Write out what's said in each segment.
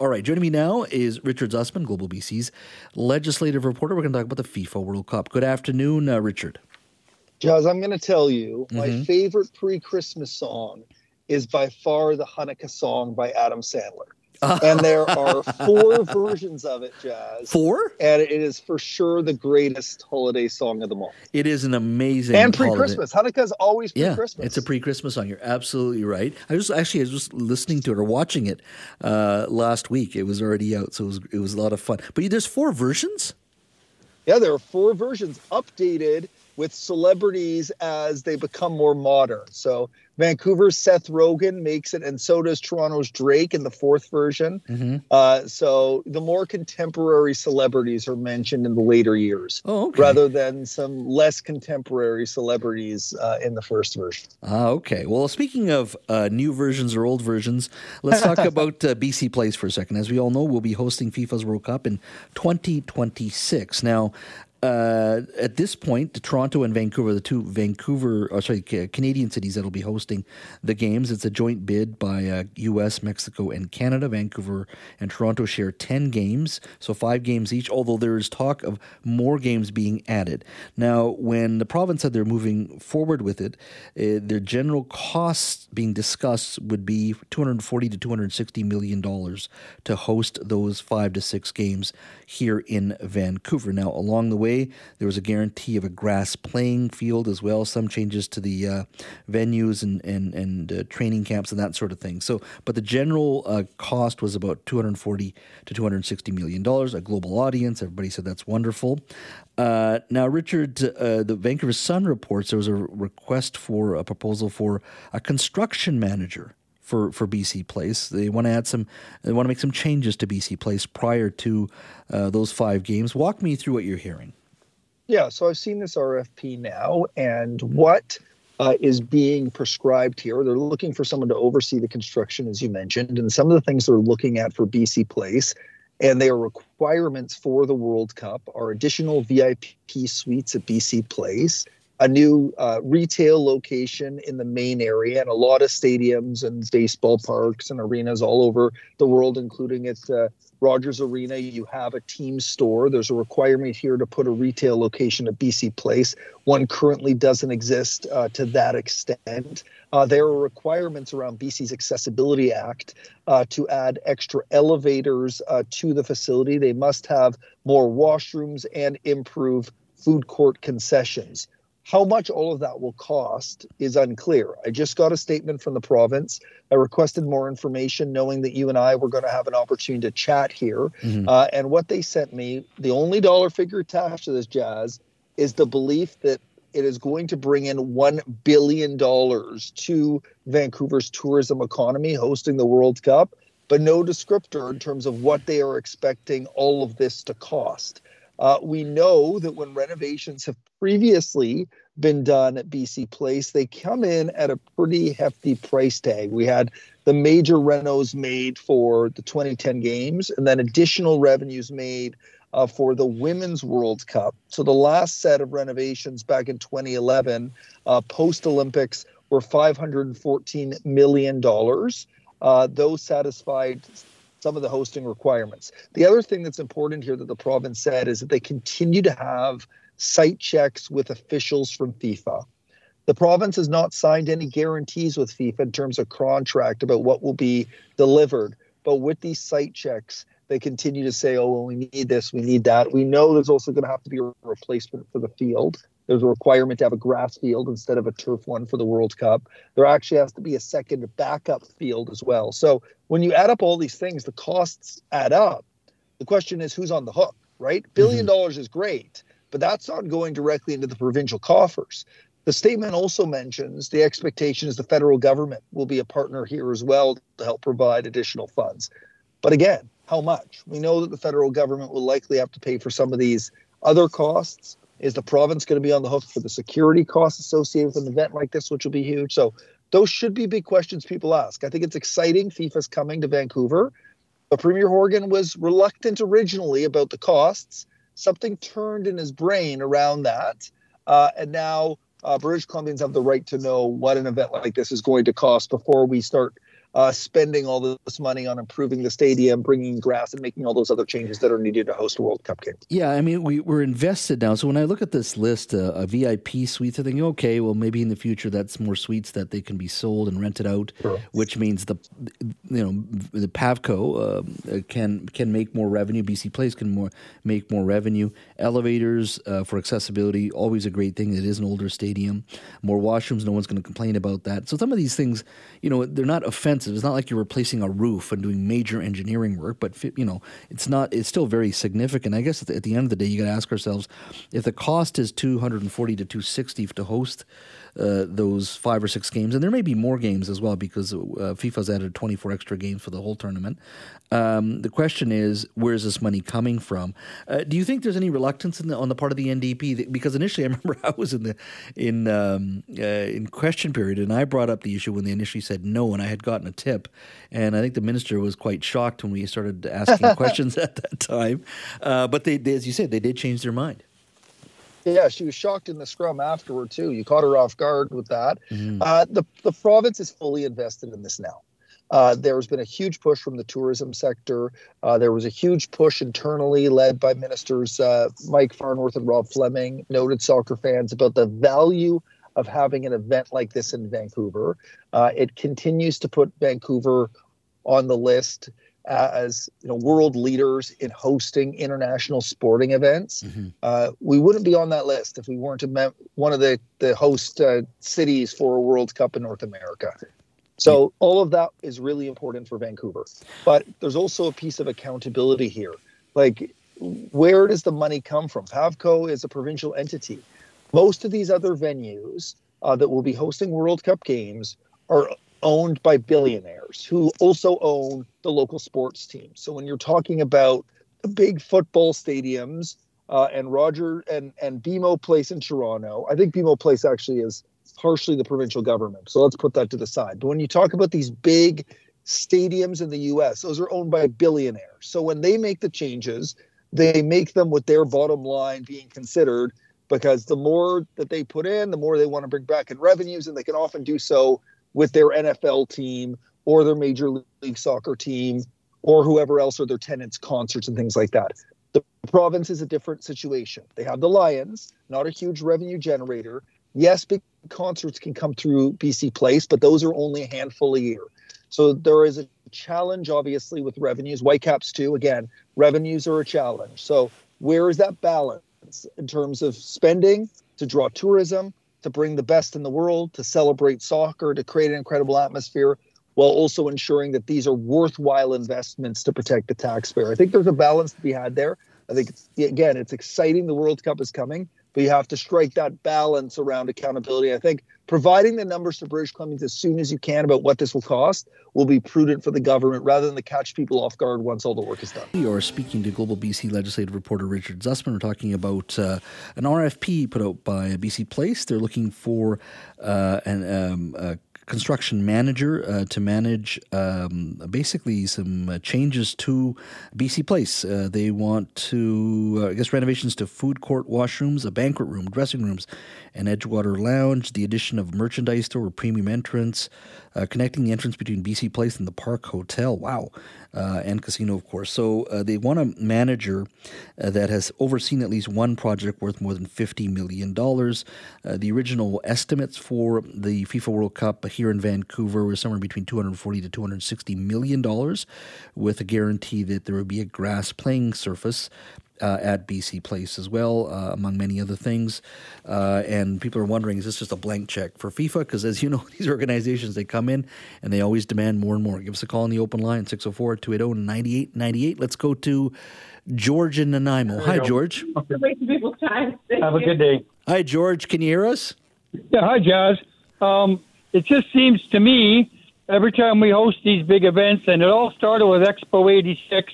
All right, joining me now is Richard Zussman, Global BC's legislative reporter. We're going to talk about the FIFA World Cup. Good afternoon, uh, Richard. Jazz, I'm going to tell you mm-hmm. my favorite pre Christmas song is by far the Hanukkah song by Adam Sandler. And there are four versions of it, Jazz. Four? And it is for sure the greatest holiday song of them all. It is an amazing and pre-Christmas. Hanukkah is always pre-Christmas. Yeah, it's a pre-Christmas song. You're absolutely right. I was actually I was just listening to it or watching it uh, last week. It was already out, so it was it was a lot of fun. But there's four versions. Yeah, there are four versions updated with celebrities as they become more modern. So Vancouver's Seth Rogen makes it, and so does Toronto's Drake in the fourth version. Mm-hmm. Uh, so the more contemporary celebrities are mentioned in the later years, oh, okay. rather than some less contemporary celebrities uh, in the first version. Ah, okay. Well, speaking of uh, new versions or old versions, let's talk about uh, BC Place for a second. As we all know, we'll be hosting FIFA's World Cup in 2026. Now, uh, at this point, Toronto and Vancouver, the two Vancouver, or sorry, Canadian cities that will be hosting the games. It's a joint bid by uh, U.S., Mexico, and Canada. Vancouver and Toronto share ten games, so five games each. Although there is talk of more games being added. Now, when the province said they're moving forward with it, uh, their general costs being discussed would be 240 to 260 million dollars to host those five to six games here in Vancouver. Now, along the way there was a guarantee of a grass playing field as well, some changes to the uh, venues and and and uh, training camps and that sort of thing. So, but the general uh, cost was about 240 to 260 million dollars. A global audience, everybody said that's wonderful. Uh, now, Richard, uh, the Vancouver Sun reports there was a request for a proposal for a construction manager for, for BC Place. They want to add some, they want to make some changes to BC Place prior to uh, those five games. Walk me through what you're hearing. Yeah, so I've seen this RFP now, and what uh, is being prescribed here, they're looking for someone to oversee the construction, as you mentioned, and some of the things they're looking at for BC Place, and their requirements for the World Cup are additional VIP suites at BC Place, a new uh, retail location in the main area, and a lot of stadiums and baseball parks and arenas all over the world, including at uh, Rogers Arena, you have a team store. There's a requirement here to put a retail location at BC Place. One currently doesn't exist uh, to that extent. Uh, there are requirements around BC's Accessibility Act uh, to add extra elevators to the facility. They must have more washrooms and improve food court concessions. How much all of that will cost is unclear. I just got a statement from the province. I requested more information, knowing that you and I were going to have an opportunity to chat here. Mm-hmm. Uh, and what they sent me, the only dollar figure attached to this jazz is the belief that it is going to bring in $1 billion to Vancouver's tourism economy hosting the World Cup, but no descriptor in terms of what they are expecting all of this to cost. Uh, we know that when renovations have previously been done at BC Place, they come in at a pretty hefty price tag. We had the major renos made for the 2010 games, and then additional revenues made uh, for the Women's World Cup. So the last set of renovations back in 2011, uh, post Olympics, were $514 million. Uh, those satisfied some of the hosting requirements. The other thing that's important here that the province said is that they continue to have site checks with officials from FIFA. The province has not signed any guarantees with FIFA in terms of contract about what will be delivered. But with these site checks, they continue to say, oh, well, we need this, we need that. We know there's also going to have to be a replacement for the field. There's a requirement to have a grass field instead of a turf one for the World Cup. There actually has to be a second backup field as well. So when you add up all these things, the costs add up. The question is who's on the hook, right? Billion mm-hmm. dollars is great, but that's not going directly into the provincial coffers. The statement also mentions the expectation is the federal government will be a partner here as well to help provide additional funds. But again, how much? We know that the federal government will likely have to pay for some of these other costs. Is the province going to be on the hook for the security costs associated with an event like this, which will be huge? So those should be big questions people ask. I think it's exciting. FIFA's coming to Vancouver. But Premier Horgan was reluctant originally about the costs. Something turned in his brain around that. Uh, and now uh, British Columbians have the right to know what an event like this is going to cost before we start uh, spending all this money on improving the stadium, bringing grass, and making all those other changes that are needed to host a World Cup game. Yeah, I mean, we, we're invested now. So when I look at this list, uh, a VIP suites, I think, okay, well, maybe in the future that's more suites that they can be sold and rented out, sure. which means the you know the Pavco uh, can can make more revenue. BC Place can more make more revenue. Elevators uh, for accessibility, always a great thing. It is an older stadium. More washrooms, no one's going to complain about that. So some of these things, you know, they're not offensive expensive. It's not like you're replacing a roof and doing major engineering work, but you know, it's not. It's still very significant. I guess at the, at the end of the day, you got to ask ourselves if the cost is two hundred and forty to two sixty to host uh, those five or six games, and there may be more games as well because uh, FIFA's added twenty four extra games for the whole tournament. Um, the question is, where is this money coming from? Uh, do you think there's any reluctance the, on the part of the NDP? Because initially, I remember I was in the in um, uh, in question period, and I brought up the issue when they initially said no, and I had gotten a tip, and I think the minister was quite shocked when we started asking questions at that time. Uh, but they, they, as you said, they did change their mind. Yeah, she was shocked in the scrum afterward too. You caught her off guard with that. Mm-hmm. Uh, the the province is fully invested in this now. Uh, there's been a huge push from the tourism sector. Uh, there was a huge push internally, led by ministers uh, Mike Farnworth and Rob Fleming, noted soccer fans, about the value of having an event like this in Vancouver. Uh, it continues to put Vancouver on the list as you know world leaders in hosting international sporting events. Mm-hmm. Uh, we wouldn't be on that list if we weren't one of the the host uh, cities for a World Cup in North America. So all of that is really important for Vancouver. But there's also a piece of accountability here. Like where does the money come from? Pavco is a provincial entity. Most of these other venues uh, that will be hosting World Cup games are owned by billionaires who also own the local sports teams. So when you're talking about the big football stadiums uh, and Roger and and BMO Place in Toronto, I think BMO Place actually is partially the provincial government. So let's put that to the side. But when you talk about these big stadiums in the US, those are owned by billionaires. So when they make the changes, they make them with their bottom line being considered because the more that they put in, the more they want to bring back in revenues, and they can often do so with their NFL team or their Major League Soccer team or whoever else are their tenants, concerts, and things like that. The province is a different situation. They have the Lions, not a huge revenue generator. Yes, big concerts can come through BC Place, but those are only a handful a year. So there is a challenge, obviously, with revenues. Whitecaps, too. Again, revenues are a challenge. So where is that balance in terms of spending to draw tourism, to bring the best in the world, to celebrate soccer, to create an incredible atmosphere, while also ensuring that these are worthwhile investments to protect the taxpayer. I think there's a balance to be had there. I think, again, it's exciting the World Cup is coming, but you have to strike that balance around accountability. I think providing the numbers to British Columbians as soon as you can about what this will cost will be prudent for the government rather than to catch people off guard once all the work is done. We are speaking to Global BC legislative reporter Richard Zussman. We're talking about uh, an RFP put out by BC Place. They're looking for uh, an, um, construction manager uh, to manage um, basically some uh, changes to BC Place. Uh, they want to, uh, I guess, renovations to food court washrooms, a banquet room, dressing rooms, an Edgewater lounge, the addition of a merchandise store, premium entrance, uh, connecting the entrance between BC Place and the Parq Hotel. Wow. And casino, of course. So they want a manager that has overseen at least one project worth more than $50 million. The original estimates for the FIFA World Cup here in Vancouver was somewhere between 240 to $260 million, with a guarantee that there would be a grass playing surface uh, at BC Place as well, uh, among many other things. Uh, and people are wondering, is this just a blank check for FIFA? Because as you know, these organizations, they come in and they always demand more and more. Give us a call on the open line, 604 280 9898. Let's go to George in Nanaimo. Hi, George. Have a good day. Hi, George. Can you hear us? Yeah, hi, Jazz. Um, it just seems to me every time we host these big events, and it all started with Expo 86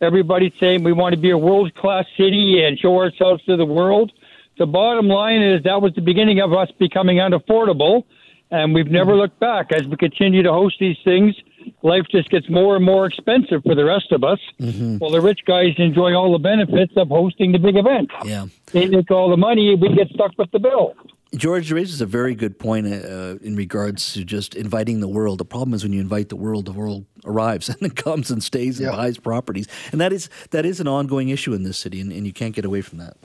Everybody's saying we want to be a world class city and show ourselves to the world. The bottom line is that was the beginning of us becoming unaffordable, and we've never looked back. As we continue to host these things, life just gets more and more expensive for the rest of us. Mm-hmm. Well, the rich guys enjoy all the benefits of hosting the big event. Yeah. They make all the money, we get stuck with the bill. George raises a very good point uh, in regards to just inviting the world. The problem is when you invite the world, the world arrives and it comes and stays and yeah. buys properties, and that is that is an ongoing issue in this city, and, and you can't get away from that.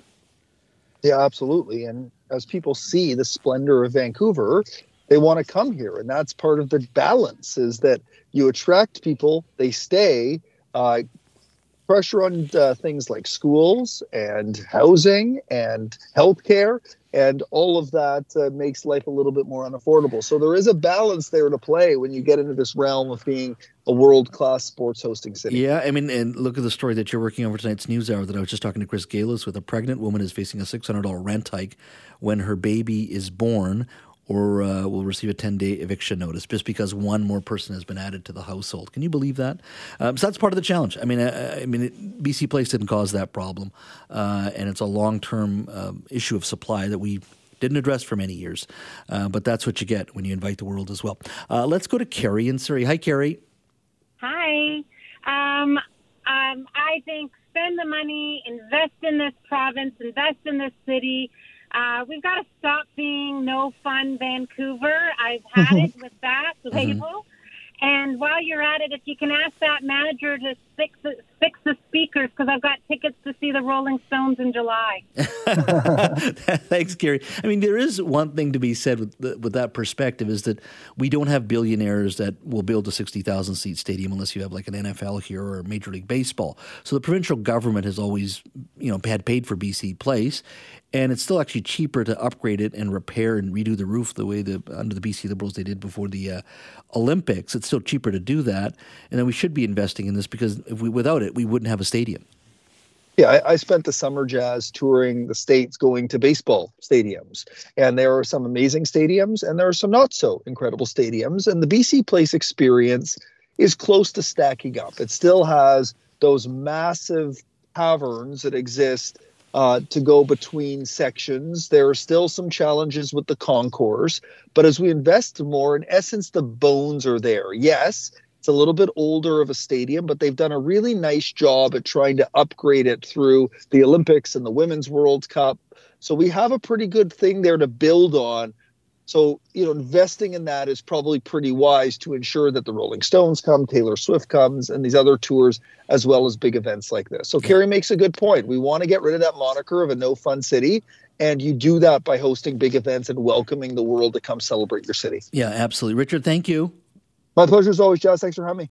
Yeah, absolutely. And as people see the splendor of Vancouver, they want to come here, and that's part of the balance. Is that you attract people, they stay. Uh, pressure on uh, things like schools and housing and healthcare and all of that uh, makes life a little bit more unaffordable. So there is a balance there to play when you get into this realm of being a world class sports hosting city. Yeah, I mean, and look at the story that you're working on for tonight's news hour that I was just talking to Chris Gailus with. A pregnant woman is facing a $600 rent hike when her baby is born or uh, will receive a 10 day eviction notice just because one more person has been added to the household. Can you believe that? Um, so that's part of the challenge. I mean, I, I mean, it, BC Place didn't cause that problem, uh, and it's a long term um, issue of supply that we didn't address for many years. Uh, but that's what you get when you invite the world as well. Uh, let's go to Carrie in Surrey. Hi, Carrie. Hi. Um, um, I think spend the money, invest in this province, invest in this city uh, we've got to stop being no fun Vancouver. I've had it with that label. Mm-hmm. And while you're at it, if you can ask that manager to fix the, fix the speakers, because I've got tickets to see the Rolling Stones in July. Thanks, Gary. I mean, there is one thing to be said with the, with that perspective is that we don't have billionaires that will build a sixty thousand seat stadium unless you have like an NFL here or Major League Baseball. So the provincial government has always, you know, had paid for BC Place, and it's still actually cheaper to upgrade it and repair and redo the roof the way the under the BC Liberals they did before the uh, Olympics. It's still cheaper to do that, and then we should be investing in this because if we without it we wouldn't have a stadium. Yeah, I, I, spent the summer jazz touring the states, going to baseball stadiums, and there are some amazing stadiums, and there are some not so incredible stadiums, and the BC Place experience is close to stacking up. It still has those massive caverns that exist uh, to go between sections. There are still some challenges with the concourse, but as we invest more, in essence, the bones are there. Yes, it's a little bit older of a stadium, but they've done a really nice job at trying to upgrade it through the Olympics and the Women's World Cup. So we have a pretty good thing there to build on so, you know, investing in that is probably pretty wise to ensure that the Rolling Stones come, Taylor Swift comes, and these other tours, as well as big events like this. So, Carrie makes a good point. We want to get rid of that moniker of a no fun city. And you do that by hosting big events and welcoming the world to come celebrate your city. Yeah, absolutely. Richard, thank you. My pleasure as always, Jazz. Thanks for having me.